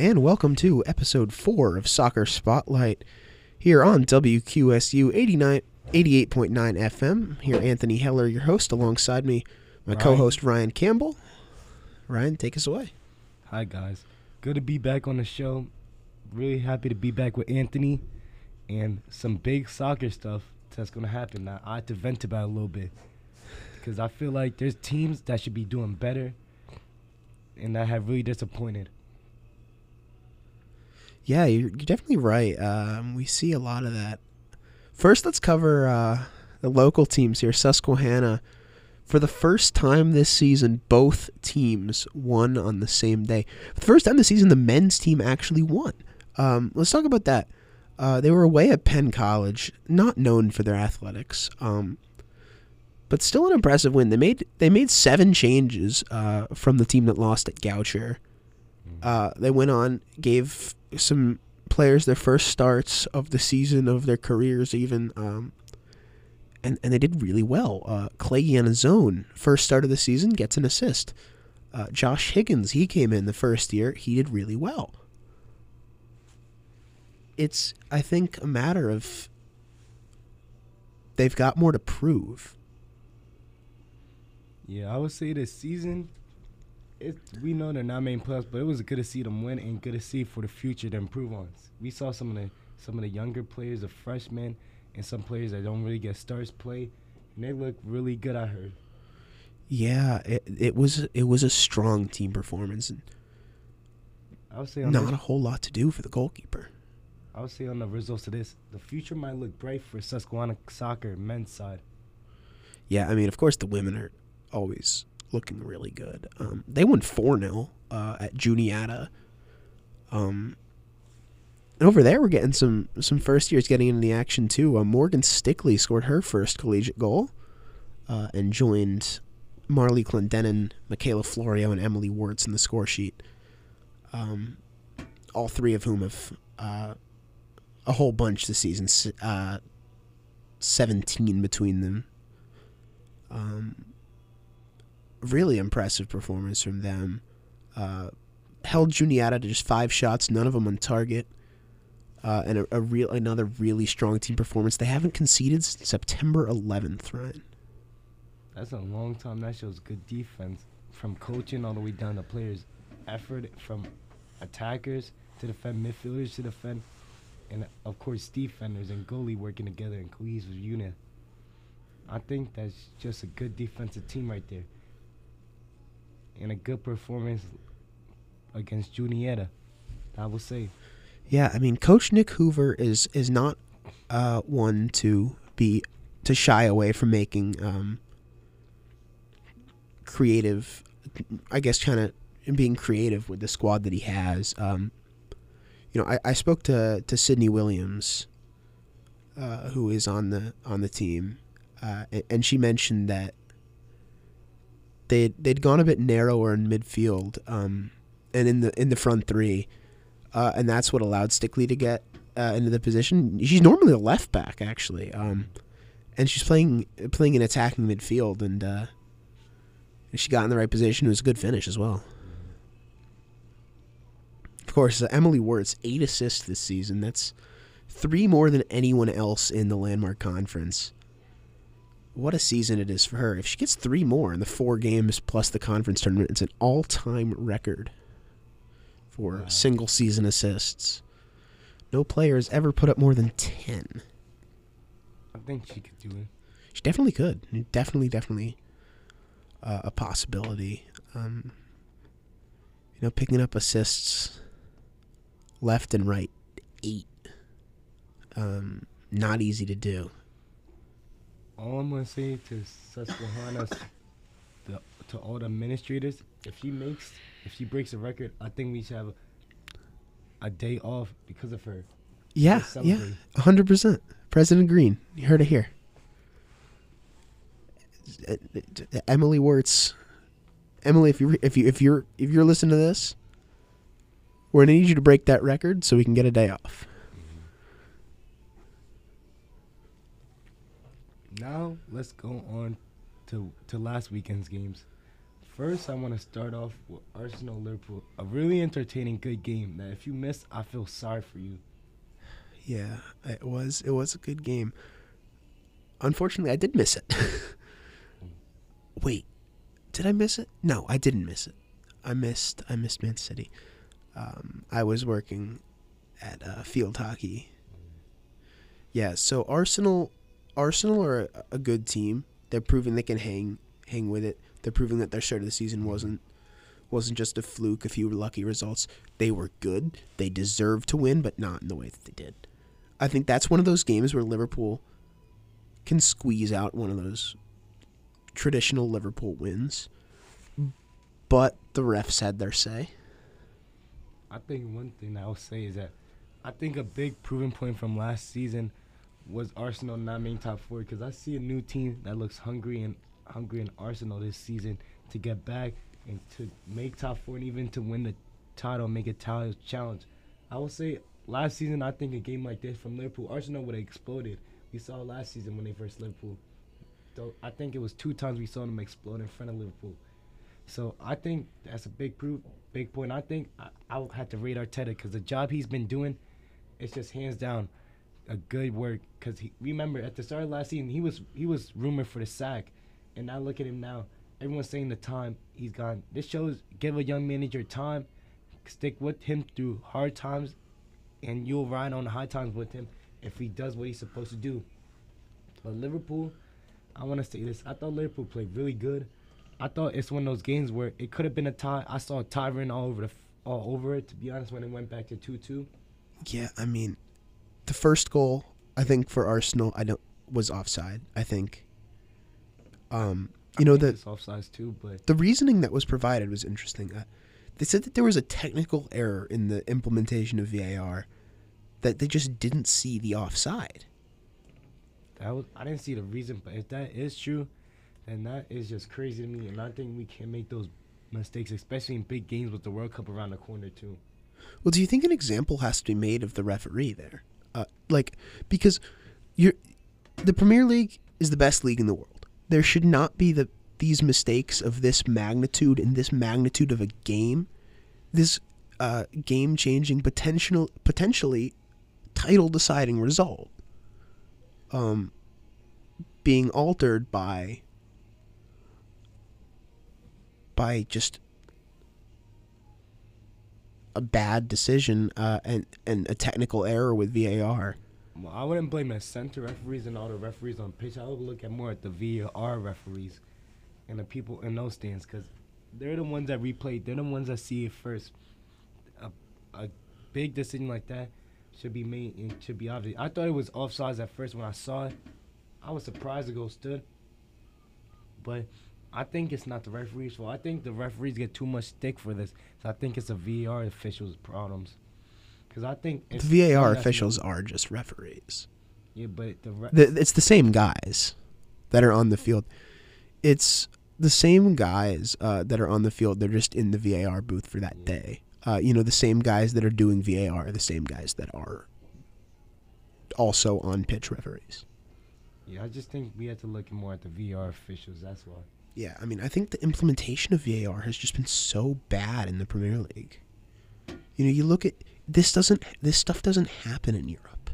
and welcome to episode 4 of Soccer Spotlight here on WQSU 89, 88.9 FM. Here, Anthony Heller, your host, alongside me, my co host, Ryan Campbell. Ryan, take us away. Hi guys, good to be back on the show. Really happy to be back with Anthony, and some big soccer stuff that's gonna happen. That I have to vent about a little bit because I feel like there's teams that should be doing better, and that have really disappointed. Yeah, you're, you're definitely right. Um, we see a lot of that. First, let's cover uh, the local teams here. Susquehanna, for the first time this season, both teams won on the same day. For the first time this season, the men's team actually won. Um, let's talk about that. Uh, they were away at Penn College, not known for their athletics, um, but still an impressive win. They made they made seven changes uh, from the team that lost at Goucher. Uh, they went on, gave some players their first starts of the season of their careers, even, um, and and they did really well. Uh, Clay Yanazone, first start of the season, gets an assist. Uh, Josh Higgins, he came in the first year, he did really well. It's, I think, a matter of they've got more to prove. Yeah, I would say this season, it we know they're not main plus, but it was good to see them win and good to see for the future to improve on. We saw some of the some of the younger players, the freshmen, and some players that don't really get starts play, and they look really good. I heard. Yeah, it, it was it was a strong team performance and I would say on not a whole lot to do for the goalkeeper. I would say on the results of this, the future might look bright for Susquehanna soccer men's side. Yeah, I mean, of course, the women are always looking really good. Um, they won 4 0 uh, at Juniata. Um, and over there, we're getting some, some first years getting into the action, too. Uh, Morgan Stickley scored her first collegiate goal uh, and joined Marley Clendenin, Michaela Florio, and Emily Wirtz in the score sheet. Um, all three of whom have uh, a whole bunch this season. Uh, 17 between them. Um, really impressive performance from them. Uh, held Juniata to just five shots, none of them on target. Uh, and a, a real another really strong team performance. They haven't conceded since September 11th, Ryan. That's a long time. That shows good defense from coaching all the way down to players' effort from attackers to defend midfielders to defend, and of course defenders and goalie working together in cohesive unit. I think that's just a good defensive team right there, and a good performance against Juniata. I will say. Yeah, I mean, Coach Nick Hoover is is not uh, one to be to shy away from making um, creative. I guess kind of being creative with the squad that he has. Um, you know, I, I spoke to to Sydney Williams, uh, who is on the on the team, uh, a- and she mentioned that they they'd gone a bit narrower in midfield, um, and in the in the front three uh, and that's what allowed Stickley to get uh, into the position. She's normally a left back, actually, um, and she's playing playing in attacking midfield, and uh, she got in the right position. It was a good finish as well. Of course, uh, Emily Wirtz eight assists this season. That's three more than anyone else in the Landmark Conference. What a season it is for her! If she gets three more in the four games plus the conference tournament, it's an all-time record for Wow. single season assists. No player has ever put up more than 10. I think she could do it. She definitely could. Definitely, definitely uh, a possibility. Um, you know, picking up assists left and right, eight. Um, not easy to do. All I'm gonna say to Susquehanna, the, to all the administrators, if she makes, if she breaks a record, I think we should have a, a day off because of her. Yeah, yeah, hundred percent. President Green, you heard it here. Emily Wirtz, Emily, if you if you if you're if you're listening to this, we're gonna need you to break that record so we can get a day off. Now let's go on to to last weekend's games. First, I want to start off with Arsenal Liverpool. A really entertaining, good game. That if you missed, I feel sorry for you. Yeah, it was it was a good game. Unfortunately, I did miss it. Wait, did I miss it? No, I didn't miss it. I missed I missed Man City. Um, I was working at uh, field hockey. Yeah, so Arsenal Arsenal are a, good team. They're proving they can hang hang with it. They're proving that their start of the season wasn't wasn't just a fluke, a few lucky results. They were good. They deserved to win, but not in the way that they did. I think that's one of those games where Liverpool can squeeze out one of those traditional Liverpool wins. But the refs had their say. I think one thing I'll say is that I think a big proven point from last season was Arsenal not making top four because I see a new team that looks hungry and hungry in Arsenal this season to get back and to make top four and even to win the title, make a title challenge. I will say last season I think a game like this from Liverpool, Arsenal would have exploded. We saw last season when they first Liverpool. Though I think it was two times we saw them explode in front of Liverpool. So I think that's a big proof, big point. I think I, I have to rate Arteta because the job he's been doing, it's just hands down a good work. Because remember at the start of last season he was he was rumored for the sack, and now look at him now. Everyone's saying the time he's gone. This shows give a young manager time, stick with him through hard times, and you'll ride on the high times with him if he does what he's supposed to do. But Liverpool, I want to say this. I thought Liverpool played really good. I thought it's one of those games where it could have been a tie. I saw a tie all over the all over it. To be honest, when it went back to two two. Yeah, I mean, the first goal I think for Arsenal, I don't was offside. I think. Um, you I know the it's too, but the reasoning that was provided was interesting. Uh, they said that there was a technical error in the implementation of VAR, that they just didn't see the offside. that was I didn't see the reason. But if that is true, then that is just crazy to me. And I think we can make those mistakes, especially in big games with the World Cup around the corner too. Well, do you think an example has to be made of the referee there? Uh, like, because you're the Premier League is the best league in the world. There should not be the these mistakes of this magnitude in this magnitude of a game, this uh, game changing potential potentially title deciding result. Um, being altered by by just a bad decision uh, and and a technical error with VAR. Well, I wouldn't blame the center referees and all the referees on pitch. I would look at more at the VAR referees and the people in those stands because they're the ones that replay. They're the ones that see it first. A, a big decision like that should be made and should be obvious. I thought it was offsides at first when I saw it. I was surprised the goal stood, but I think it's not the referees' fault. I think the referees get too much stick for this. So I think it's the VAR officials' problems. Because I think The VAR officials are just referees. Yeah, but the, re- The, it's the same guys that are on the field. It's the same guys uh, that are on the field. They're just in the VAR booth for that Yeah. day. Uh, you know, the same guys that are doing VAR are the same guys that are also on pitch referees. Yeah, I just think we have to look more at the VR officials. That's why. Yeah, I mean, I think the implementation of VAR has just been so bad in the Premier League. You know, you look at this doesn't this stuff doesn't happen in Europe.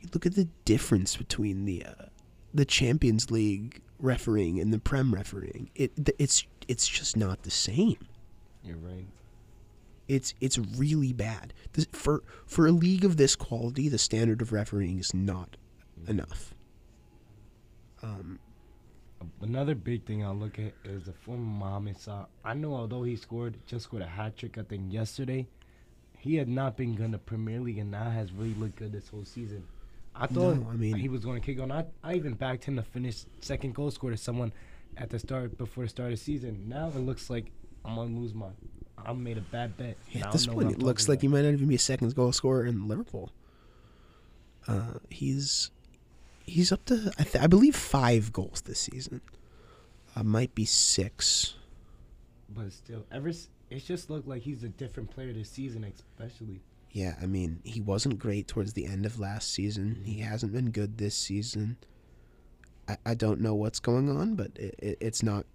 You look at the difference between the uh, the Champions League refereeing and the Prem refereeing. It it's it's just not the same. You're right. It's it's really bad. This, for for a league of this quality, the standard of refereeing is not enough. Um, Another big thing I'll look at is the former Mohamed Salah. I know although he scored just scored a hat trick, I think yesterday, he had not been good in the Premier League and now has really looked good this whole season. I thought No, I mean- he was going to kick on. I, I even backed him to finish second goal scorer to someone at the start before the start of the season. Now it looks like I'm gonna lose my. I made a bad bet. Yeah, at this point, it looks like he might not even be a second goal scorer in Liverpool. Uh, he's he's up to I, th- I believe five goals this season. Uh, might be six. But still, ever s- it's just looked like he's a different player this season, especially. Yeah, I mean he wasn't great towards the end of last season. He hasn't been good this season. I, I don't know what's going on, but it, it, it's not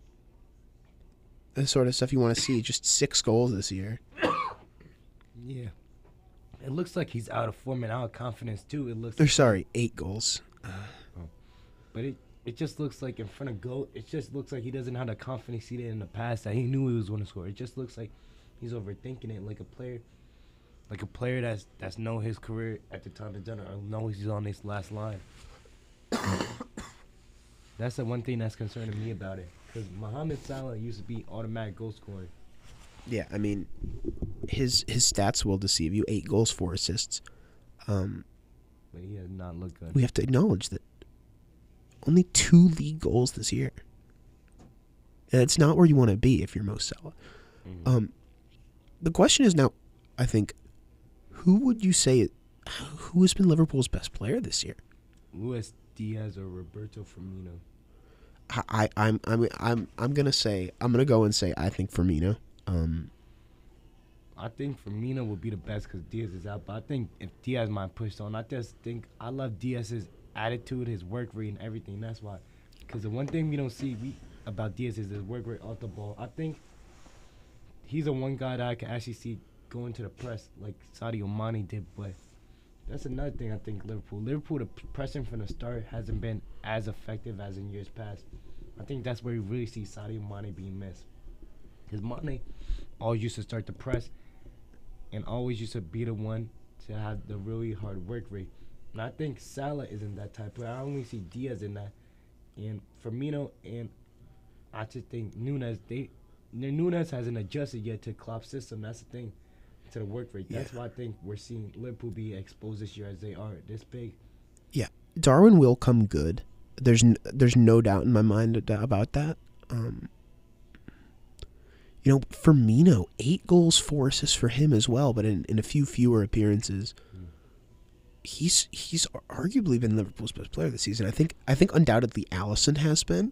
the sort of stuff you want to see. Just six goals this year. Yeah. It looks like he's out of form and out of confidence too. It looks Or like, sorry, eight goals. But it it just looks like in front of goal, it just looks like he doesn't have the confidence he did in the past that he knew he was going to score. It just looks like he's overthinking it, like a player, like a player that's that's know his career at the time of done it or know he's on his last line. that's the one thing that's concerning me about it, because Mohamed Salah used to be automatic goal scorer. Yeah, I mean, his his stats will deceive you. Eight goals, four assists. Um, But he has not looked good. we have to acknowledge that only two league goals this year. And it's not where you want to be if you're Mo Salah. Mhm. Um, the question is now, I think, who would you say who has been Liverpool's best player this year? Luis Diaz or Roberto Firmino. I, I I'm I'm I'm I'm gonna say I'm gonna go and say I think Firmino. Um, I think Firmino would be the best because Diaz is out. But I think if Diaz might push on, I just think I love Diaz's attitude, his work rate, and everything. That's why. Because the one thing we don't see we, about Diaz is his work rate off the ball. I think he's the one guy that I can actually see going to the press like Sadio Mane did. But that's another thing I think Liverpool. Liverpool, the pressing from the start hasn't been as effective as in years past. I think that's where you really see Sadio Mane being missed. Because Mane always used to start the press and always used to be the one to have the really hard work rate. And I think Salah isn't that type. But I only see Diaz in that, and Firmino and I just think Nunez they Nunez hasn't adjusted yet to Klopp's system. That's the thing, to the work rate. That's Yeah. why I think we're seeing Liverpool be exposed this year as they are this big. Yeah, Darwin will come good. There's n- there's no doubt in my mind about that. Um, you know, Firmino, eight goals, four assists for him as well, but in, in a few fewer appearances. He's he's arguably been Liverpool's best player this season. I think I think undoubtedly Alisson has been,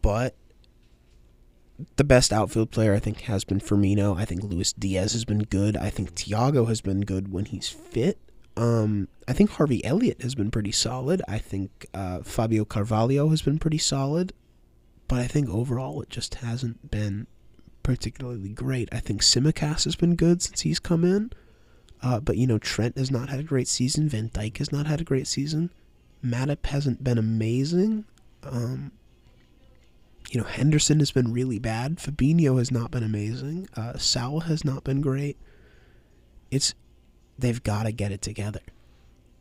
but the best outfield player I think has been Firmino. I think Luis Diaz has been good. I think Thiago has been good when he's fit. Um, I think Harvey Elliott has been pretty solid. I think uh, Fabio Carvalho has been pretty solid, but I think overall it just hasn't been particularly great. I think Tsimikas has been good since he's come in, uh, but you know Trent has not had a great season. Van Dijk has not had a great season. Matip hasn't been amazing. Um, you know Henderson has been really bad. Fabinho has not been amazing. Uh, has not been great. It's they've got to get it together.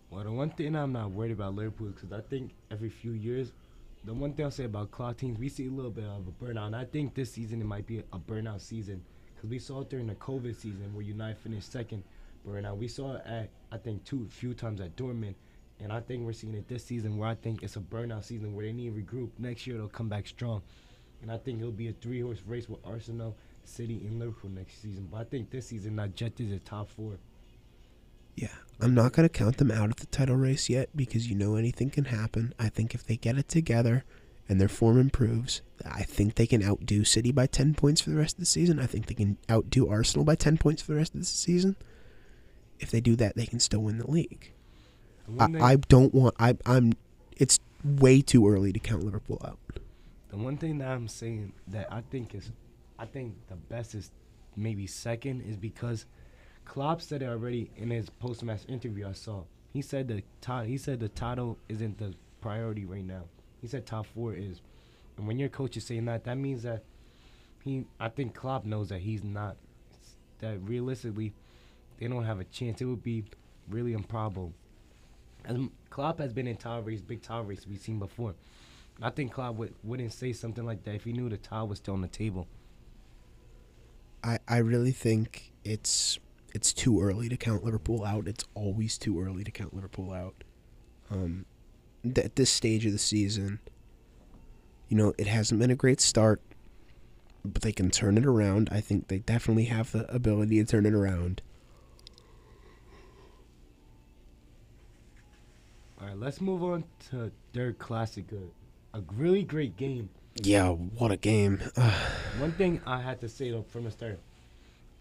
Well, the one thing I'm not worried about Liverpool because I think every few years, the one thing I'll say about Klopp teams, we see a little bit of a burnout. And I think this season it might be a burnout season because we saw it during the COVID season where United finished second burnout. We saw it at I think two few times at Dortmund, and I think we're seeing it this season where I think it's a burnout season where they need to regroup. Next year they'll come back strong, and I think it'll be a three horse race with Arsenal, City, and Liverpool next season. But I think this season not Jet is a top four. Yeah, I'm not going to count them out of the title race yet because you know anything can happen. I think if they get it together and their form improves, I think they can outdo City by 10 points for the rest of the season. I think they can outdo Arsenal by 10 points for the rest of the season. If they do that, they can still win the league. I, thing- I don't want I I'm it's way too early to count Liverpool out. The one thing that I'm saying that I think is, I think the best is maybe second is because Klopp said it already in his post-match interview I saw. He said the title. He said the title isn't the priority right now. He said top four is, and when your coach is saying that, that means that he. I think Klopp knows that he's not. That realistically, they don't have a chance. It would be really improbable. As Klopp has been in title race, big title race we've seen before. I think Klopp would, wouldn't say something like that if he knew the title was still on the table. I, I really think it's it's too early to count Liverpool out. It's always too early to count Liverpool out. Um, at this stage of the season, you know, it hasn't been a great start, but they can turn it around. I think they definitely have the ability to turn it around. All right, let's move on to Der Klassiker. A, a really great game. Yeah, what a game. One thing I had to say though from the start,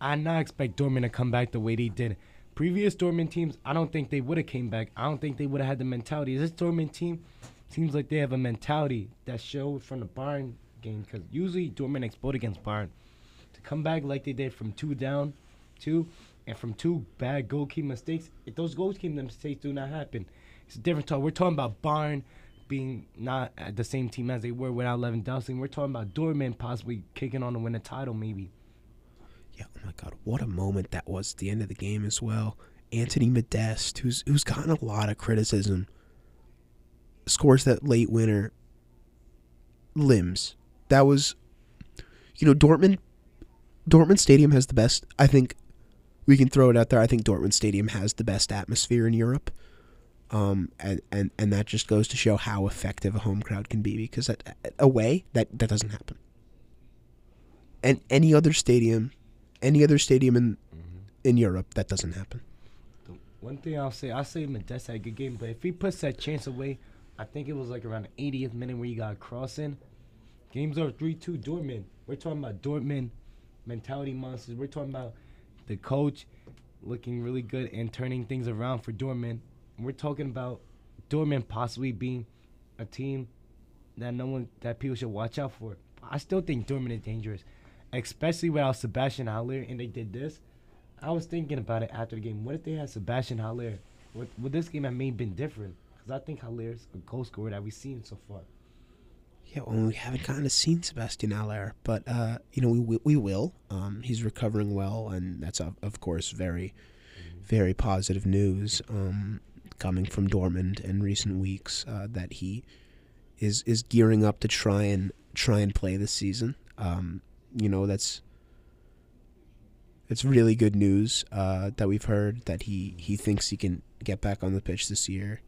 I not expect Dortmund to come back the way they did. Previous Dortmund teams, I don't think they would have came back. I don't think they would have had the mentality. This Dortmund team seems like they have a mentality that showed from the Bayern game because usually Dortmund explode against Bayern. To come back like they did from two down, two, and from two bad goalkeeping mistakes, if those goalkeeping mistakes do not happen, it's a different talk. We're talking about Bayern being not at the same team as they were without Lewandowski. We're talking about Dortmund possibly kicking on to win a title, maybe. Yeah, oh my god, what a moment that was at the end of the game as well. Anthony Modeste, who's who's gotten a lot of criticism, scores that late winner. Limbs. That was you know, Dortmund Dortmund Stadium has the best I think we can throw it out there. I think Dortmund Stadium has the best atmosphere in Europe. Um, and, and, and that just goes to show how effective a home crowd can be because at, at, away that, that doesn't happen. And any other stadium, any other stadium in mm-hmm. in Europe, that doesn't happen. The one thing I'll say, I'll say Modeste had a good game, but if he puts that chance away, I think it was like around the 80th minute where he got a cross in. Games are 3 2 Dortmund. We're talking about Dortmund mentality monsters. We're talking about the coach looking really good and turning things around for Dortmund. We're talking about Dortmund possibly being a team that no one that people should watch out for. I still think Dortmund is dangerous, especially without Sebastian Haller. And they did this. I was thinking about it after the game. What if they had Sebastian Haller? Would, would this game have maybe been different? Because I think Haller's a goal scorer that we've seen so far. Yeah, well, we haven't kind of seen Sebastian Haller, but uh, you know we we, will. Um, he's recovering well, and that's of, of course very, very positive news um, coming from Dortmund in recent weeks uh, that he is is gearing up to try and try and play this season. Um, you know that's it's really good news uh, that we've heard that he he thinks he can get back on the pitch this year.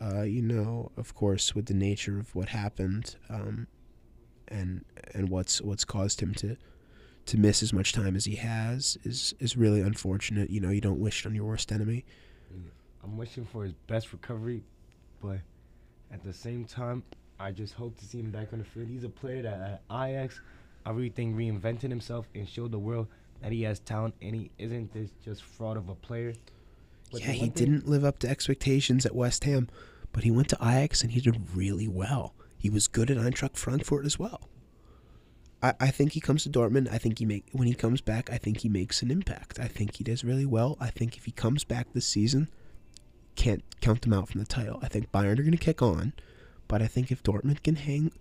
Uh, you know, of course, with the nature of what happened, um, and and what's what's caused him to to miss as much time as he has is is really unfortunate. You know, you don't wish it on your worst enemy. I'm wishing for his best recovery, but at the same time, I just hope to see him back on the field. He's a player that at Ajax, I really think reinvented himself and showed the world that he has talent and he isn't this just fraud of a player. But yeah, he thing- didn't live up to expectations at West Ham, but he went to Ajax and he did really well. He was good at Eintracht Frankfurt as well. I, I think he comes to Dortmund. I think he make when he comes back. I think he makes an impact. I think he does really well. I think if he comes back this season, can't count them out from the title. I think Bayern are going to kick on, but I think if Dortmund can hang,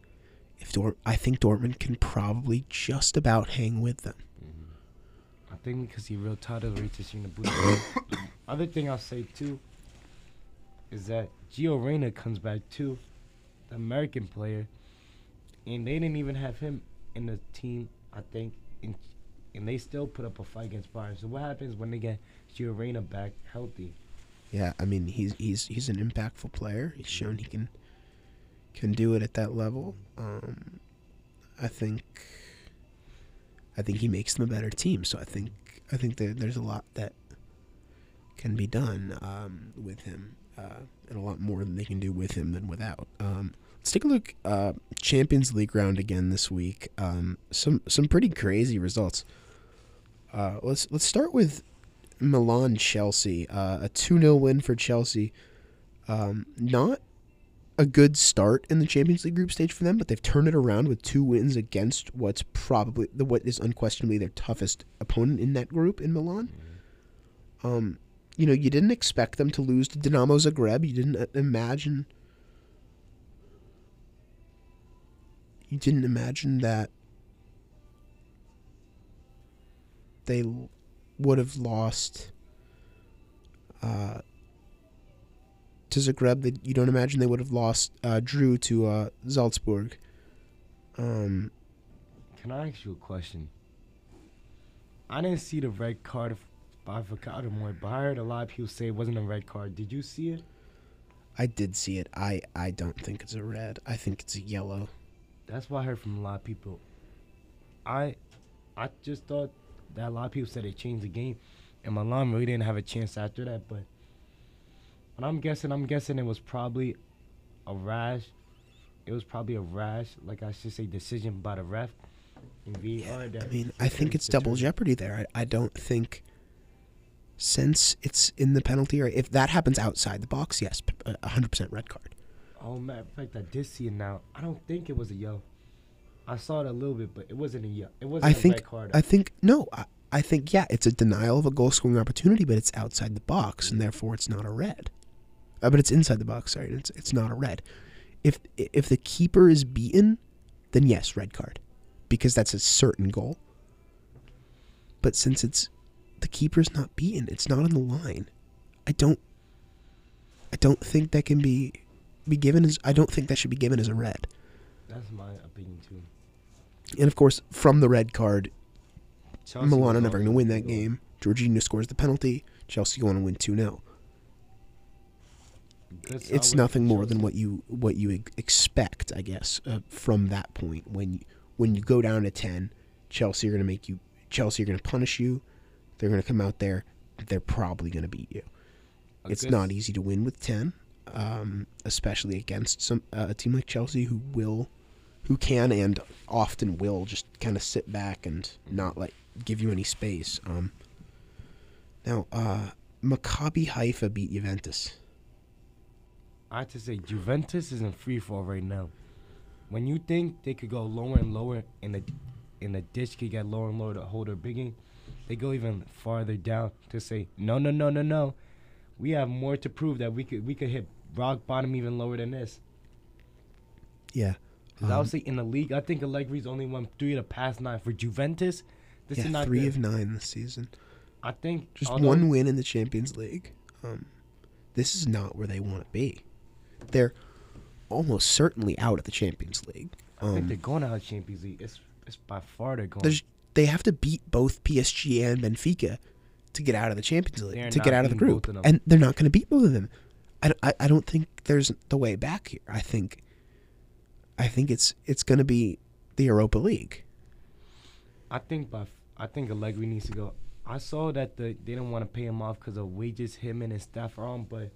if Dort, I think Dortmund can probably just about hang with them. Mm-hmm. I think because he real tired of reaching the Bundesliga. Other thing I'll say too is that Gio Reyna comes back too, the American player, and they didn't even have him in the team. I think, and, and they still put up a fight against Bayern. So what happens when they get Gio Reyna back healthy? Yeah, I mean he's he's he's an impactful player. He's shown he can can do it at that level. Um, I think I think he makes them a better team. So I think I think that there's a lot that can be done um, with him, uh, and a lot more than they can do with him than without. Um, let's take a look. Uh, Champions League round again this week. Um, some some pretty crazy results. Uh, let's let's start with Milan Chelsea. Uh, a 2 0 win for Chelsea. Um, not a good start in the Champions League group stage for them, but they've turned it around with two wins against what's probably the what is unquestionably their toughest opponent in that group in Milan. Um, you know, you didn't expect them to lose to Dinamo Zagreb. You didn't uh, imagine. You didn't imagine that they would have lost uh, to Zagreb. They, you don't imagine they would have lost uh, Drew to uh, Salzburg. Um, Can I ask you a question? I didn't see the red card by Fikayo Tomori, but I heard a lot of people say it wasn't a red card. Did you see it? I did see it. I, I don't think it's a red. I think it's a yellow. That's what I heard from a lot of people. I I just thought that a lot of people said they changed the game, and Milan really didn't have a chance after that. But what I'm guessing, I'm guessing it was probably a rash. It was probably a rash, like I should say, decision by the ref that I mean, I think it's double jeopardy there. I, I don't think since it's in the penalty area, if that happens outside the box, yes, p- a 100% red card. Oh, matter of fact, I did see it now. I don't think it was a yellow. I saw it a little bit, but it wasn't a yellow. It wasn't I a think red card. I think no. I, I think yeah, it's a denial of a goal scoring opportunity, but it's outside the box, and therefore it's not a red. Uh, but it's inside the box. Sorry, it's it's not a red. If if the keeper is beaten, then yes, red card, because that's a certain goal. But since it's the keeper's not beaten, it's not on the line. I don't. I don't think that can be be given as. I don't think that should be given as a red. That's my opinion too. And of course, from the red card, Chelsea Milan are never going to win that good. game. Jorginho scores the penalty. Chelsea going to win 2 0. It's nothing more than what you what you expect, I guess, uh, from that point. When you, when you go down to 10, Chelsea are going to make you Chelsea are going to punish you. They're going to come out there. They're probably going to beat you. A It's not easy to win with 10, um, especially against some uh, a team like Chelsea who will who can and often will just kind of sit back and not like give you any space. Um, now, uh, Maccabi Haifa beat Juventus. I have to say, Juventus is in free fall right now. When you think they could go lower and lower, and the and the ditch could get lower and lower to hold their bigging, they go even farther down to say, no, no, no, no, no. We have more to prove that we could we could hit rock bottom even lower than this. Yeah, Because I Um, would say in the league, I think Allegri's only won three of the past nine. For Juventus, this yeah, is not three good. of nine this season. I think Just one win in the Champions League. Um, this is not where they want to be. They're almost certainly out of the Champions League. I think Um, they're going out of Champions League. It's it's by far they're going. They have to beat both PSG and Benfica to get out of the Champions League They're to get out of the group, of and they're not going to beat both of them. I, don't- I, I don't think there's the way back here. I think I think it's it's going to be the Europa League. I think by I think Allegri needs to go. I saw that the they don't want to pay him off because of wages him and his staff are on, but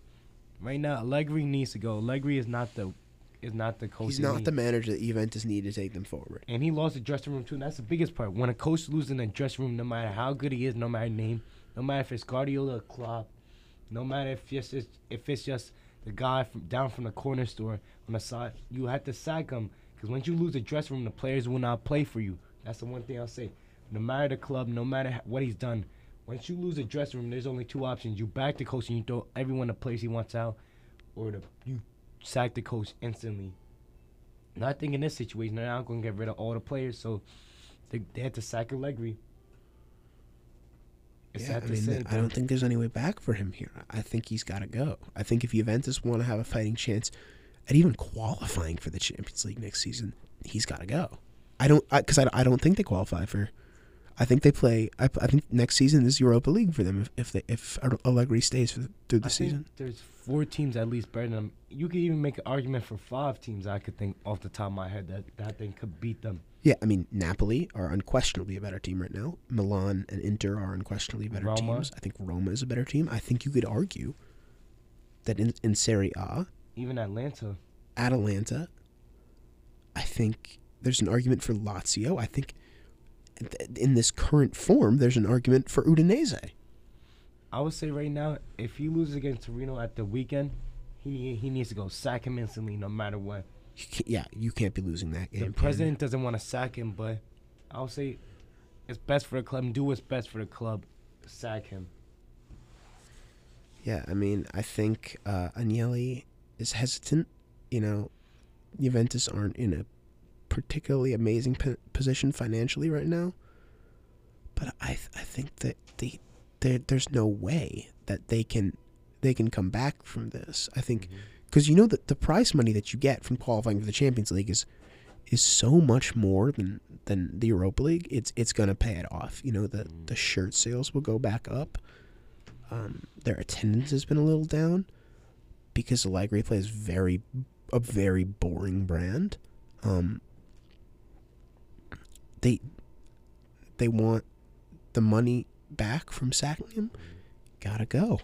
right now Allegri needs to go. Allegri is not the is not the coach. He's not the manager that Juventus need to take them forward. and he lost the dressing room too. And that's the biggest part. When a coach loses in the dressing room, no matter how good he is, no matter name, no matter if it's Guardiola or Klopp, no matter if just it's, if it's just the guy from down from the corner store on the side, you have to sack him because once you lose the dressing room, the players will not play for you. That's the one thing I'll say. No matter the club, no matter what he's done, once you lose the dressing room, there's only two options: you back the coach and you throw everyone the place he wants out, or the, you sack the coach instantly. And I think in this situation, they're not going to get rid of all the players, so they, they had to sack Allegri. It's Yeah, I to mean, I don't think there's any way back for him here. I think he's got to go. I think if Juventus want to have a fighting chance at even qualifying for the Champions League next season, he's got to go. I don't because I, I, don't think they qualify for. I think they play. I, I think next season is Europa League for them if if, they, if Allegri stays for the, through the I think season. there's four teams at least better than them. You could even make an argument for five teams. I could think off the top of my head that that thing could beat them. Yeah, I mean Napoli are unquestionably a better team right now. Milan and Inter are unquestionably better Roma. teams. I think Roma is a better team. I think you could argue that in in Serie A, Even Atlanta. Atalanta. I think there's an argument for Lazio. I think th- in this current form, there's an argument for Udinese. I would say right now, if he loses against Torino at the weekend, he he needs to go sack him instantly, no matter what. You yeah, you can't be losing that game. The president doesn't want to sack him, but I would say it's best for the club. Do what's best for the club. Sack him. Yeah, I mean, I think uh, Agnelli is hesitant. You know, Juventus aren't in a particularly amazing p- position financially right now, but I th- I think that they, they there's no way that they can they can come back from this. I think because you know that the prize money that you get from qualifying for the Champions League is is so much more than than the Europa League. It's it's gonna pay it off. You know the the shirt sales will go back up. Um, their attendance has been a little down because Allegri plays very a very boring brand. Um, they they want the money back from sacking him. Gotta go.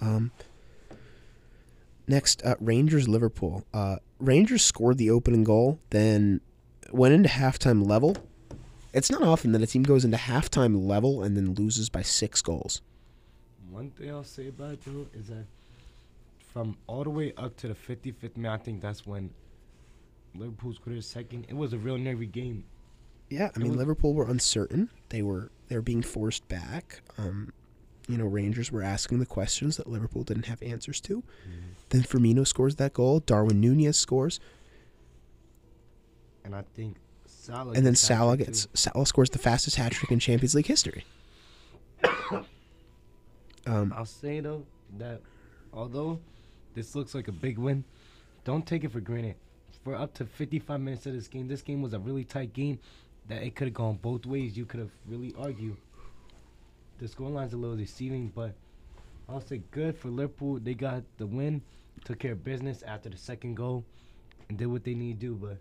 Um, next, uh, Rangers Liverpool. Uh, Rangers scored the opening goal, then went into halftime level. It's not often that a team goes into halftime level and then loses by six goals. One thing I'll say about it though is that from all the way up to the 55th minute, I think that's when Liverpool scored second. It was a real nervy game. Yeah, I mean Liverpool were uncertain. They were they were being forced back. Um, you know, Rangers were asking the questions that Liverpool didn't have answers to. Then Firmino scores that goal. Darwin Nunez scores, And I think Salah. and then Salah gets too. Salah scores the fastest hat trick in Champions League history. Um, I'll say though that although this looks like a big win, don't take it for granted. For up to 55 minutes of this game, this game was a really tight game that it could have gone both ways. You could have really argued. The scoreline's a little deceiving, but I'll say good for Liverpool. They got the win, took care of business after the second goal, and did what they need to do. But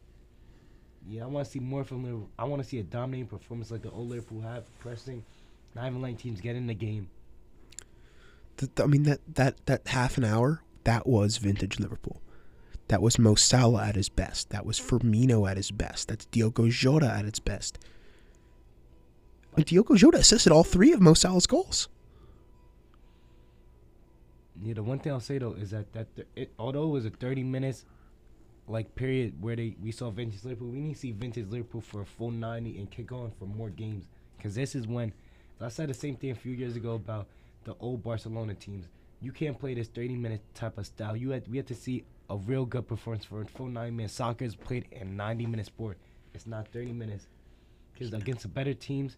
yeah, I want to see more from Liverpool. I want to see a dominating performance like the old Liverpool have, pressing, not even letting teams get in the game. I mean that that that half an hour that was vintage Liverpool. That was Mo Salah at his best. That was Firmino at his best. That's Diogo Jota at its best. And Diogo Jota assisted all three of Mo Salah's goals. Yeah, the one thing I'll say though is that that th- it, although it was a 30 minutes like period where they we saw vintage Liverpool, we need to see vintage Liverpool for a full 90 and kick on for more games because this is when I said the same thing a few years ago about the old Barcelona teams. You can't play this 30 minute type of style. You had we had to see a real good performance for a full 90 minutes. Soccer is played in 90 minute sport. It's not 30 minutes because against better teams,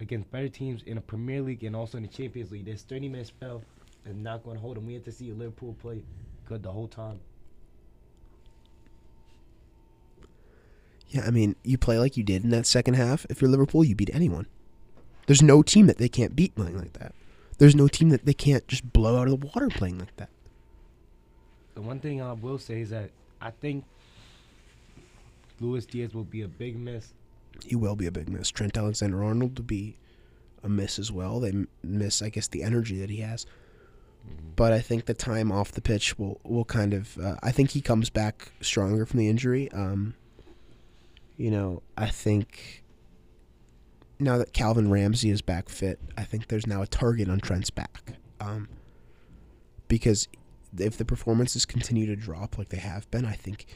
against better teams in the Premier League and also in the Champions League, this 30 minute spell is not going to hold them. We had to see Liverpool play good the whole time. Yeah, I mean, you play like you did in that second half. If you're Liverpool, you beat anyone. There's no team that they can't beat playing like that. There's no team that they can't just blow out of the water playing like that. The one thing I will say is that I think Luis Diaz will be a big miss. He will be a big miss. Trent Alexander-Arnold will be a miss as well. They miss, I guess, the energy that he has. But I think the time off the pitch will will kind of. Uh, I think he comes back stronger from the injury. Um, you know, I think now that Calvin Ramsey is back fit, I think there's now a target on Trent's back. Um, because if the performances continue to drop like they have been, I think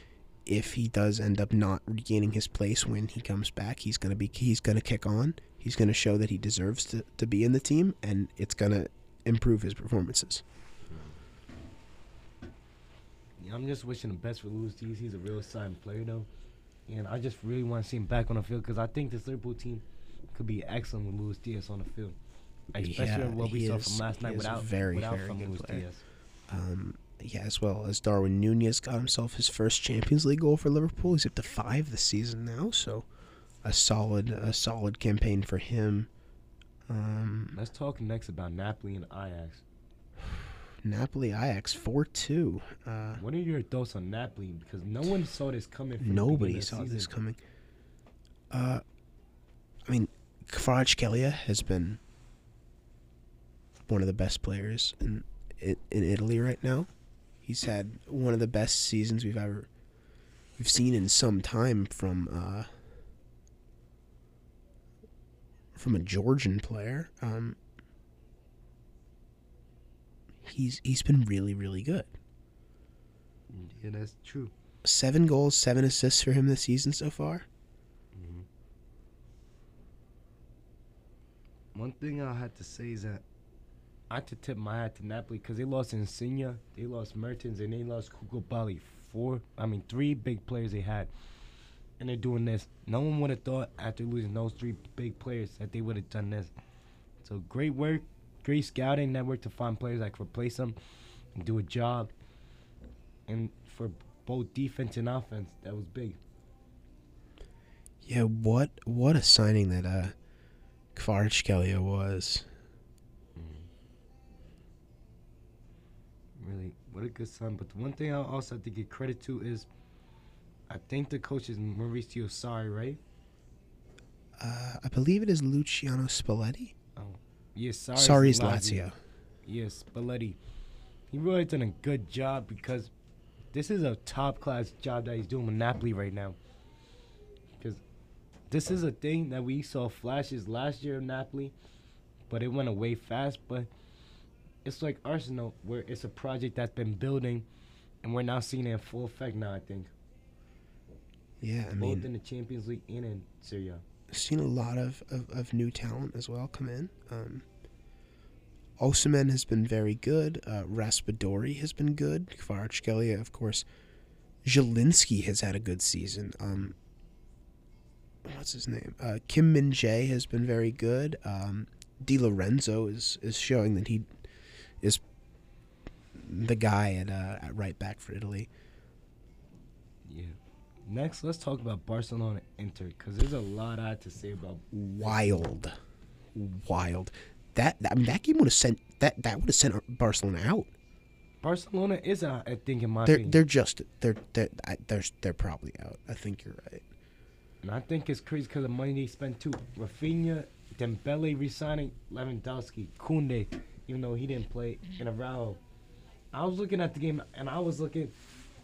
if he does end up not regaining his place when he comes back, he's gonna be he's gonna kick on. He's gonna show that he deserves to, to be in the team, and it's gonna improve his performances. Yeah, I'm just wishing the best for Luis Diaz. He's a real exciting player though, and I just really want to see him back on the field because I think this Liverpool team could be excellent with Luis Diaz on the field, especially Yeah, what we saw is- from last night without very, without very from Luis player. Diaz. Um, yeah, as well as Darwin Nunez got himself his first Champions League goal for Liverpool. He's up to five this season now, so a solid a solid campaign for him. Um, Let's talk next about Napoli and Ajax. Napoli Ajax four two. Uh, What are your thoughts on Napoli? Because no one saw this coming. From nobody beginning of the saw this coming. Uh, I mean, Kvaratskhelia has been one of the best players in in Italy right now. He's had one of the best seasons we've ever we've seen in some time from uh, from a Georgian player. Um, he's he's been really really good. Yeah, that's true. Seven goals, seven assists for him this season so far. One thing I had to say is that I to tip my hat to Napoli because they lost Insigne, they lost Mertens, and they lost Koulibaly. Four, I mean, three big players they had. And they're doing this. No one would have thought after losing those three big players that they would have done this. So great work, great scouting network to find players that could replace them and do a job. And for both defense and offense, that was big. Yeah, what what a signing that uh Kvaratskhelia was. Really, what a good son. But the one thing I also have to give credit to is, I think the coach is Mauricio Sarri, right? Uh, I believe it is Luciano Spalletti. Oh, yes, Sarri. Sarri's Lazio. Yes, Spalletti. He really done a good job because this is a top class job that he's doing with Napoli right now. Because this is a thing that we saw flashes last year of Napoli, but it went away fast. But it's like Arsenal, where it's a project that's been building, and we're now seeing it in full effect now. I think Yeah, I both mean, in the Champions League and in Serie A. seen a lot of, of, of new talent as well come in. Um, Osimhen has been very good. Uh, Raspadori has been good. Kvaratskhelia, of course. Zieliński has had a good season. Um, what's his name? Uh, Kim Min Jae has been very good. Um, Di Lorenzo is, is showing that he is the guy at, uh, at right back for Italy. Yeah. Next, let's talk about Barcelona Inter because there's a lot I had to say about. wild, wild. That, that I mean, that game would have sent that that would have sent Barcelona out. Barcelona is out, I think, in my They're opinion. they're just they're they're I- they're they're probably out. I think you're right. And I think it's crazy because the money they spent too. Rafinha, Dembele resigning, Lewandowski, Kunde, even though he didn't play, in a row. I was looking at the game and I was looking.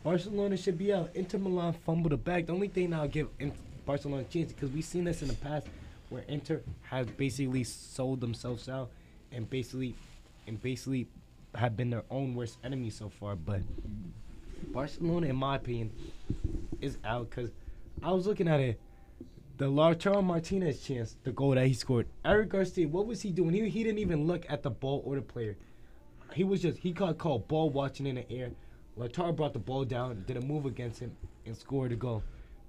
Barcelona should be out. Inter Milan fumbled the bag. The only thing I'll give Barcelona a chance because we've seen this in the past where Inter has basically sold themselves out and basically and basically have been their own worst enemy so far. But Barcelona, in my opinion, is out because I was looking at it. The Lautaro Martinez chance, the goal that he scored. Eric Garcia, what was he doing? He, he didn't even look at the ball or the player. He was just he got called ball watching in the air. Lautaro brought the ball down, did a move against him, and scored a goal.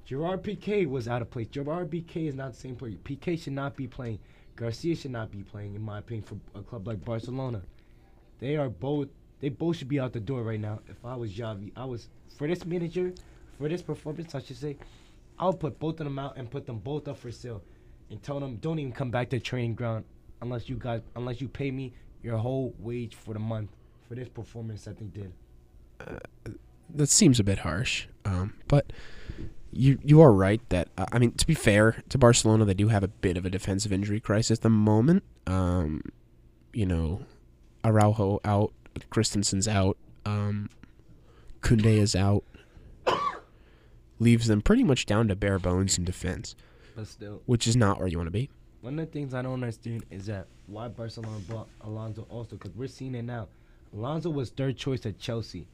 Gerard Piqué was out of place. Gerard Piqué is not the same player. Piqué should not be playing. Garcia should not be playing, in my opinion, for a club like Barcelona. They are both. They both should be out the door right now. If I was Javi, I was for this manager, for this performance, I should say, I would put both of them out and put them both up for sale, and tell them don't even come back to training ground unless you got unless you pay me your whole wage for the month for this performance that they did. That seems a bit harsh, um, but you you are right that uh, I mean to be fair to Barcelona, they do have a bit of a defensive injury crisis at the moment. Um, you know, Araujo out, Christensen's out, um, Kunde is out, leaves them pretty much down to bare bones in defense, But still, which is not where you want to be. One of the things I don't understand is that why Barcelona bought Alonso also because we're seeing it now. Alonso was third choice at Chelsea.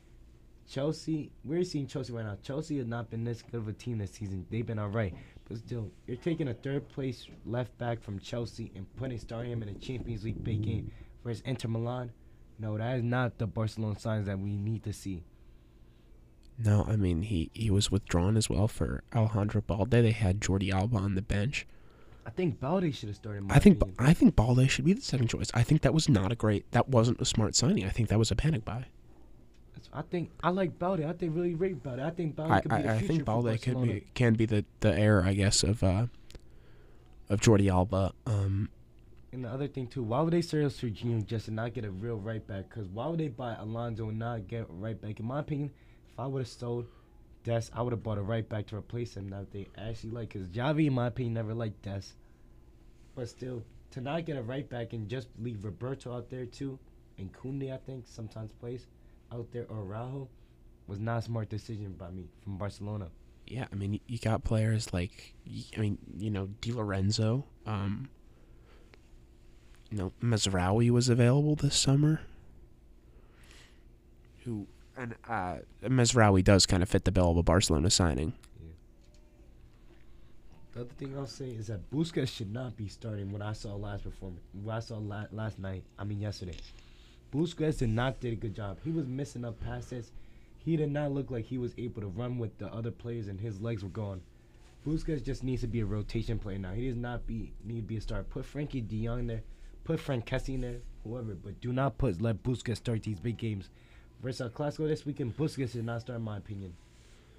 Chelsea, we're seeing Chelsea right now. Chelsea has not been this good of a team this season. They've been all right, but still, you're taking a third place left back from Chelsea and putting starting him in a Champions League big game versus Inter Milan. No, that is not the Barcelona signs that we need to see. No, I mean he he was withdrawn as well for Alejandro Balde. They had Jordi Alba on the bench. I think Balde should have started. I think opinion. I think Balde should be the second choice. I think that was not a great. That wasn't a smart signing. I think that was a panic buy. That's- I think I like Balde. I think really rate Balde. I think Balde I, could be the I, I future think Balde could be can be the, the heir, I guess, of uh of Jordi Alba. Um, And the other thing too, why would they sell Sergiño just to not get a real right back? Because why would they buy Alonso and not get a right back? In my opinion, if I would have sold Des, I would have bought a right back to replace him that they actually like. Because Javi, in my opinion, never liked Des. But still, to not get a right back and just leave Roberto out there too, and Kunde, I think, sometimes plays out there, or Araujo, was not a smart decision by me from Barcelona. yeah, I mean, you got players like, I mean, you know, Di Lorenzo. Um, you know, Mazraoui was available this summer. Who and uh, Mazraoui does kind of fit the bill of a Barcelona signing. The other thing I'll say is that Busquets should not be starting what I saw last performance. What I saw la- last night. I mean yesterday. Busquets did not did a good job. He was missing up passes. He did not look like he was able to run with the other players, and his legs were gone. Busquets just needs to be a rotation player now. He does not be need to be a star. Put Frenkie De Jong there. Put Franck Kessie in there. Whoever, but do not put let Busquets start these big games. Versus El Clasico this weekend, Busquets should not start, in my opinion.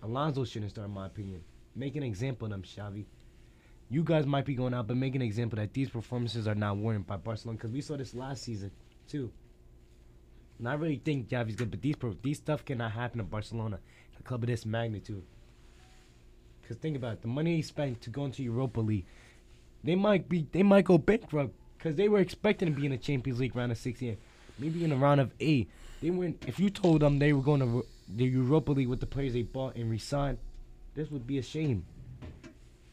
Alonso shouldn't start, in my opinion. Make an example of them, Xavi you guys might be going out, but make an example that these performances are not warranted by Barcelona because we saw this last season too. And I really think Javi's good, but these these stuff cannot happen in Barcelona, a club of this magnitude. Because think about it, the money he spent to go into Europa League, they might be they might go bankrupt because they were expecting to be in the Champions League round of 16, maybe in the round of eight. They weren't. If you told them they were going to the Europa League with the players they bought and re-signed, this would be a shame.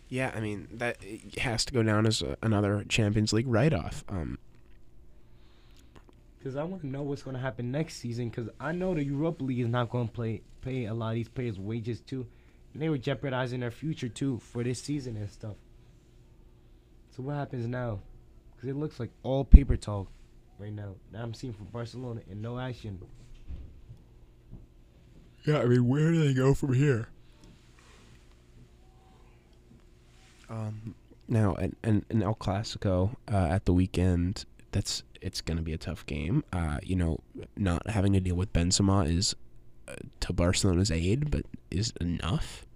Yeah, I mean that has to go down as a, another Champions League write-off. Um, Because I want to know what's going to happen next season. Because I know the Europa League is not going to play pay a lot of these players wages too, and they were jeopardizing their future too for this season and stuff. So what happens now? Because it looks like all paper talk right now. That I'm seeing from Barcelona and no action. Yeah, I mean, where do they go from here? Um, now, an, an, an El Clasico uh, at the weekend. That's it's going to be a tough game. Uh, you know, not having to deal with Benzema is uh, to Barcelona's aid, but is enough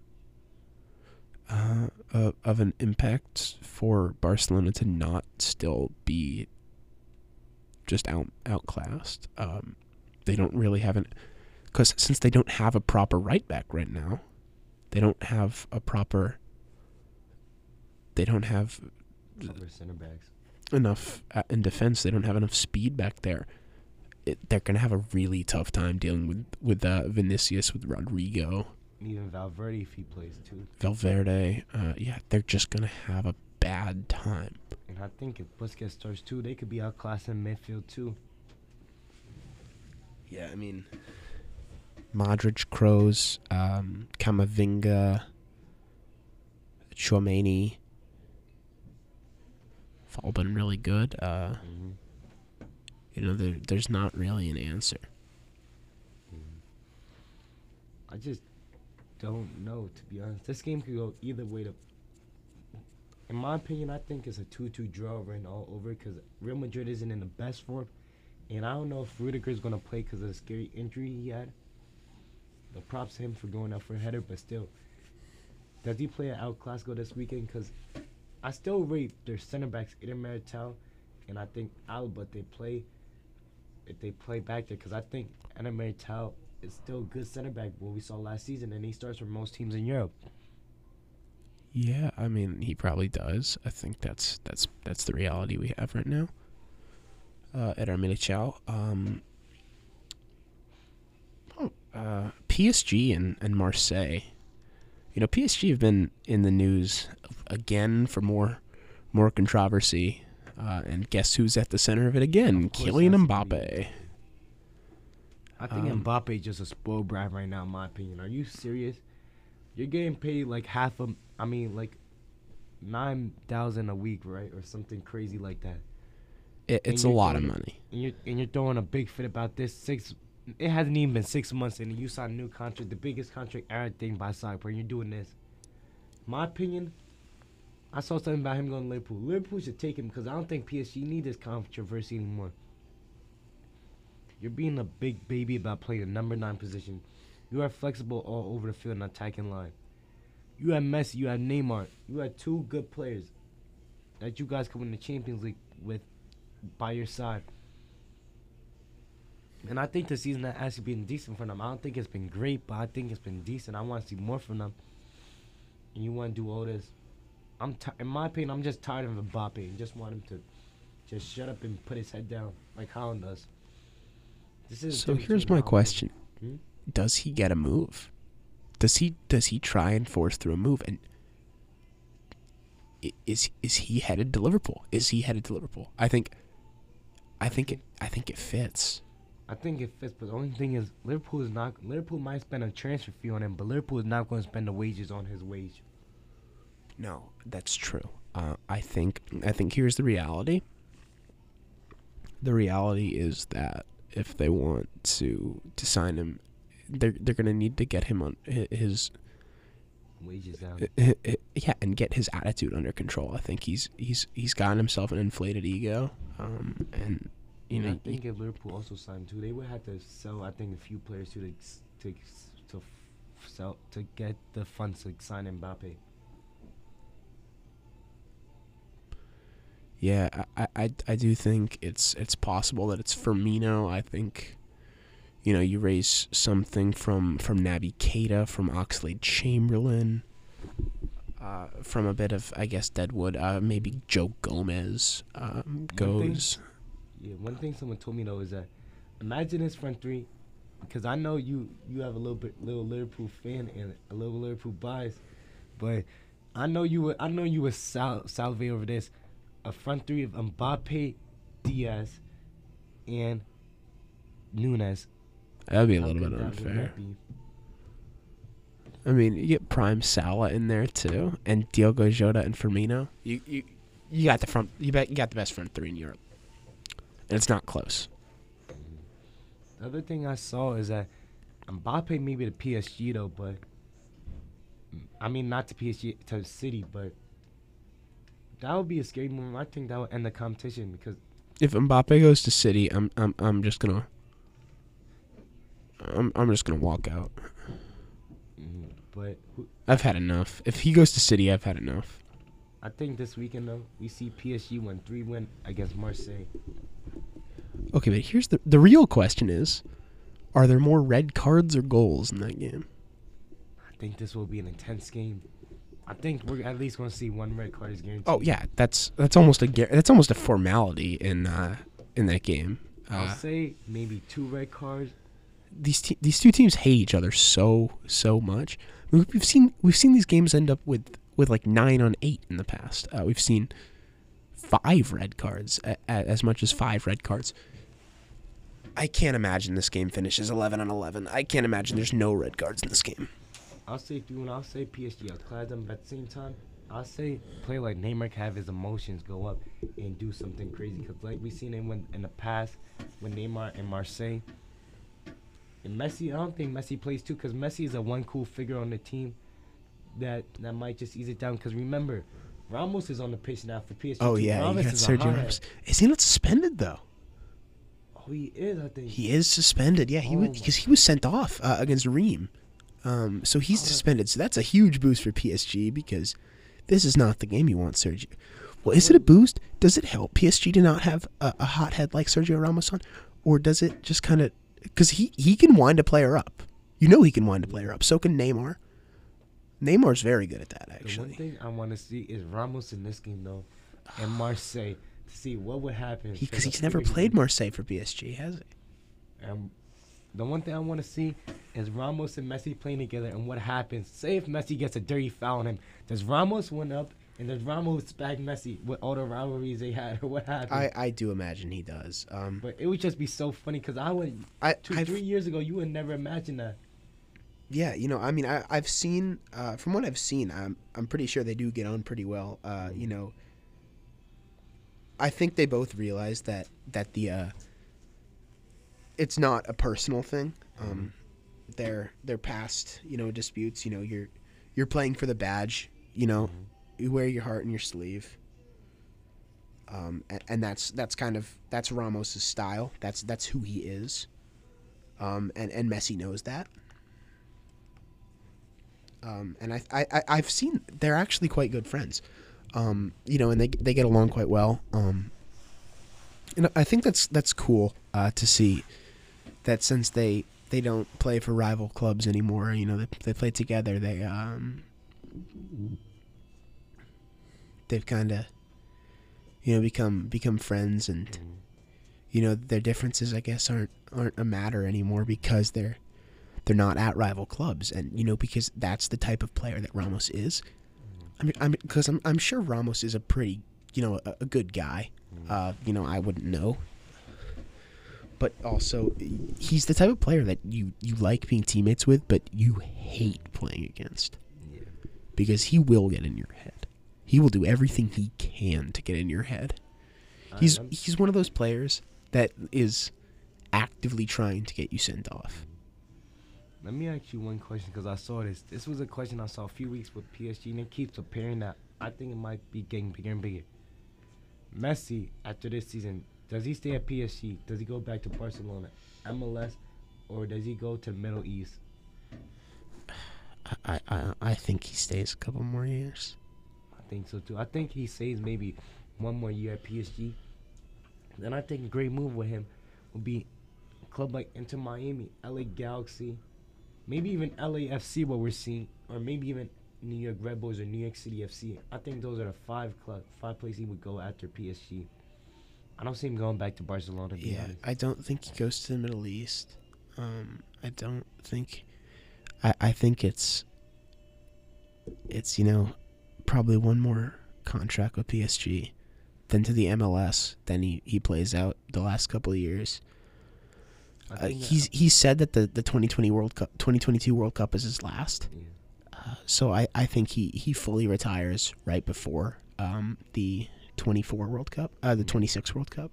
uh, of, of an impact for Barcelona to not still be just out outclassed. Um, they don't really have an because since they don't have a proper right back right now, they don't have a proper. They don't have Proper center backs. enough uh, in defense. They don't have enough speed back there. It, they're gonna have a really tough time dealing with with uh, Vinicius, with Rodrigo, Even Valverde if he plays too. Valverde. Uh, yeah, they're just gonna have a bad time. And I think if Busquets starts too, they could be outclassed in midfield too. Yeah, I mean, Modric, Kroos, um, Kamavinga, Chouameni. Have all been really good. Uh, Mm-hmm. you know, there, there's not really an answer. I just don't know to be honest. This game could go either way. To, in my opinion, I think it's a two-two draw right all over because Real Madrid isn't in the best form, and I don't know if Rudiger's gonna play because of the scary injury he had. The props to him for going out for a header, but still, does he play at El Clasico this weekend? Because I still rate their center backs, Eder Militao, and I think Alaba. They play if they play back there because I think Eder is still a good center back. What we saw last season, and he starts for most teams in Europe. Yeah, I mean, he probably does. I think that's that's that's the reality we have right now. Uh, Eder Militao, um, oh, uh, PSG and, and Marseille. You know, PSG have been in the news again for more more controversy. Uh, and guess who's at the center of it again? Of Kylian has to be- Mbappe. I think Um, Mbappe is just a spoiled brat right now, in my opinion. Are you serious? You're getting paid like half a, I mean, like nine thousand a week, right, or something crazy like that. It, it's a lot of money. And you're and you're throwing a big fit about this six. It hasn't even been six months, and you signed a new contract, the biggest contract ever thing by Cypher, and you're doing this. My opinion, I saw something about him going to Liverpool. Liverpool should take him because I don't think PSG need this controversy anymore. You're being a big baby about playing the number nine position. You are flexible all over the field and attacking line. You have Messi, you have Neymar, you have two good players that you guys can win the Champions League with by your side. And I think the season has actually been decent for them. I don't think it's been great, but I think it's been decent. I want to see more from them. And you want to do all this. I'm ti- in my opinion, I'm just tired of Mbappe. and just want him to just shut up and put his head down like Haaland does. This is So here's my question: Hmm? Does he get a move? Does he does he try and force through a move? And is is he headed to Liverpool? Is he headed to Liverpool? I think, I think it I think it fits. I think it fits, but the only thing is Liverpool is not. Liverpool might spend a transfer fee on him, but Liverpool is not going to spend the wages on his wage. No, that's true. Uh, I think I think here's the reality. The reality is that if they want to to sign him, they're they're gonna need to get him on his Wages down. Yeah, and get his attitude under control. I think he's he's he's gotten himself an inflated ego, um, and you And know, I think if Liverpool also signed too, they would have to sell. I think a few players too to to to sell to get the funds to sign Mbappe. yeah, I, I I do think it's it's possible that it's Firmino. I think, you know, you raise something from from Naby Keita, from Oxlade Chamberlain, uh, from a bit of I guess Deadwood. Uh, maybe Joe Gomez um, thing- goes. Yeah, one thing someone told me though is that imagine his front three, because I know you you have a little bit little Liverpool fan and a little Liverpool bias, but I know you would I know you would sal- over this, a front three of Mbappe, Diaz, and Nunez. That'd be a How little bit good that would unfair. I mean, you get Prime Salah in there too, and Diogo Jota and Firmino. You you you got the front. You bet you got the best front three in Europe, and it's not close. The other thing I saw is that Mbappe maybe to PSG though, but I mean not to PSG to City, but that would be a scary move. I think that would end the competition because If Mbappe goes to City, I'm I'm I'm just gonna. I'm I'm just gonna walk out. mm, but who, I've had enough. If he goes to City, I've had enough. I think this weekend though we see PSG win three win against Marseille. Okay, but here's the the real question is, are there more red cards or goals in that game? I think this will be an intense game. I think we're at least going to see one red card is guaranteed. Oh yeah, that's that's almost a that's almost a formality in uh, in that game. I'll Uh, say maybe two red cards. These te- these two teams hate each other so so much. We- We've seen we've seen these games end up with with like nine on eight in the past. Uh, we've seen five red cards, a, a, as much as five red cards. I can't imagine this game finishes eleven on eleven. I can't imagine there's no red cards in this game. I'll say three and I'll say PSG. I'll clad them, but at the same time, I'll say play like Neymar have his emotions go up and do something crazy. Because like we've seen him when in the past when Neymar and Marseille. And Messi, I don't think Messi plays too because Messi is a one cool figure on the team that that might just ease it down. Because remember, Ramos is on the pitch now for PSG. Oh yeah, you Ramos got is Sergio. Ramos. Is he not suspended though? Oh, he is. I think. He is suspended. Yeah, he Oh because he was sent off uh, against Reims. Um, so he's Oh, suspended. So that's a huge boost for PSG because this is not the game you want, Sergio. Well, is it a boost? Does it help PSG to not have a, a hothead like Sergio Ramos on, or does it just kind of because he he can wind a player up? You know he can wind a player up. So can Neymar. Neymar's very good at that, Actually, The one thing I want to see is Ramos in this game though, and Marseille to see what would happen. Because I he's never played Marseille for PSG, has he? And the one thing I want to see is Ramos and Messi playing together, and what happens. Say if Messi gets a dirty foul on him, does Ramos win up, and does Ramos back Messi with all the rivalries they had, or what happened? I, I do imagine he does. Um, but it would just be so funny because I would 2 two three years ago you would never imagine that. Yeah, you know, I mean, I, I've seen uh, from what I've seen, I'm I'm pretty sure they do get on pretty well. Uh, you know, I think they both realize that that the uh, it's not a personal thing. Um, they're they're past you know disputes. You know, you're you're playing for the badge. You know, you wear your heart in your sleeve. Um, and, and that's that's kind of that's Ramos's style. That's that's who he is. Um, and and Messi knows that. Um, and I, I, I've seen they're actually quite good friends. Um, you know, and they they get along quite well. Um, and I think that's that's cool uh, to see that since they they don't play for rival clubs anymore. You know, they they play together. They um, they've kind of you know become become friends and you know their differences I guess aren't aren't a matter anymore because they're they're not at rival clubs. And you know because that's the type of player that Ramos is. I mean I'm because I'm I'm sure Ramos is a pretty you know a, a good guy. Uh you know I wouldn't know. But also he's the type of player that you you like being teammates with but you hate playing against. Because he will get in your head he will do everything he can to get in your head He's he's one of those players that is actively trying to get you sent off. Let me ask you one question because I saw this. This was a question I saw a few weeks with PSG, and it keeps appearing that I think it might be getting bigger and bigger. Messi, after this season, does he stay at PSG? Does he go back to Barcelona, MLS, or does he go to the Middle East? I, I I think he stays a couple more years. I think so too. I think he saves maybe one more year at PSG. Then I think a great move with him would be a club like Inter Miami, LA Galaxy, maybe even LAFC, what we're seeing, or maybe even New York Red Bulls or New York City FC. I think those are the five club, five places he would go after PSG. I don't see him going back to Barcelona. To Yeah. I don't think he goes to the Middle East. Um, I don't think. I I think it's. It's you know, probably one more contract with PSG, then to the MLS. Then he he plays out the last couple of years. Uh, he's he said that the, the 2020 World Cup 2022 World Cup is his last. yeah. Uh, so I, I think he, he fully retires right before um, the 24 World Cup, uh, the 26 World Cup.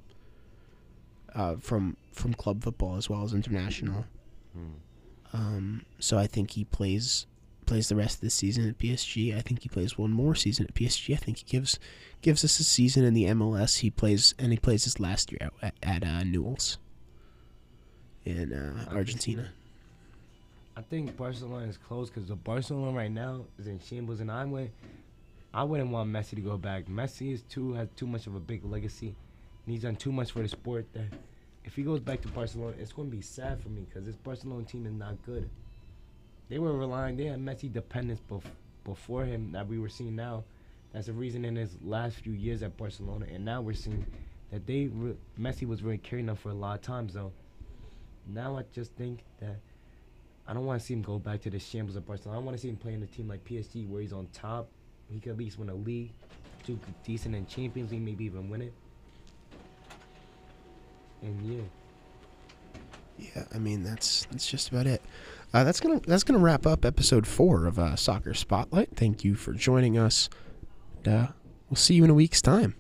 Uh, from from club football as well as international. Mm. Um, so I think he plays plays the rest of the season at PSG. I think he plays one more season at PSG. I think he gives gives us a season in the MLS. He plays and he plays his last year at, at uh, Newell's in uh, I can see Argentina. I think Barcelona is close because the Barcelona right now is in shambles, and I would, I wouldn't want Messi to go back. Messi is too has too much of a big legacy, and he's done too much for the sport. That if he goes back to Barcelona, it's going to be sad for me because this Barcelona team is not good. They were relying, they had Messi dependence bef- before him that we were seeing now. That's the reason in his last few years at Barcelona, and now we're seeing that they re- Messi was really carrying them for a lot of times though. Now I just think that I don't want to see him go back to the shambles of Barcelona. I want to see him playing a team like PSG where he's on top. He could at least win a league, do decent in Champions League, maybe even win it. And yeah, Yeah, I mean that's that's just about it. Uh, that's gonna that's gonna wrap up episode four of uh, Soccer Spotlight. Thank you for joining us. And, uh, we'll see you in a week's time.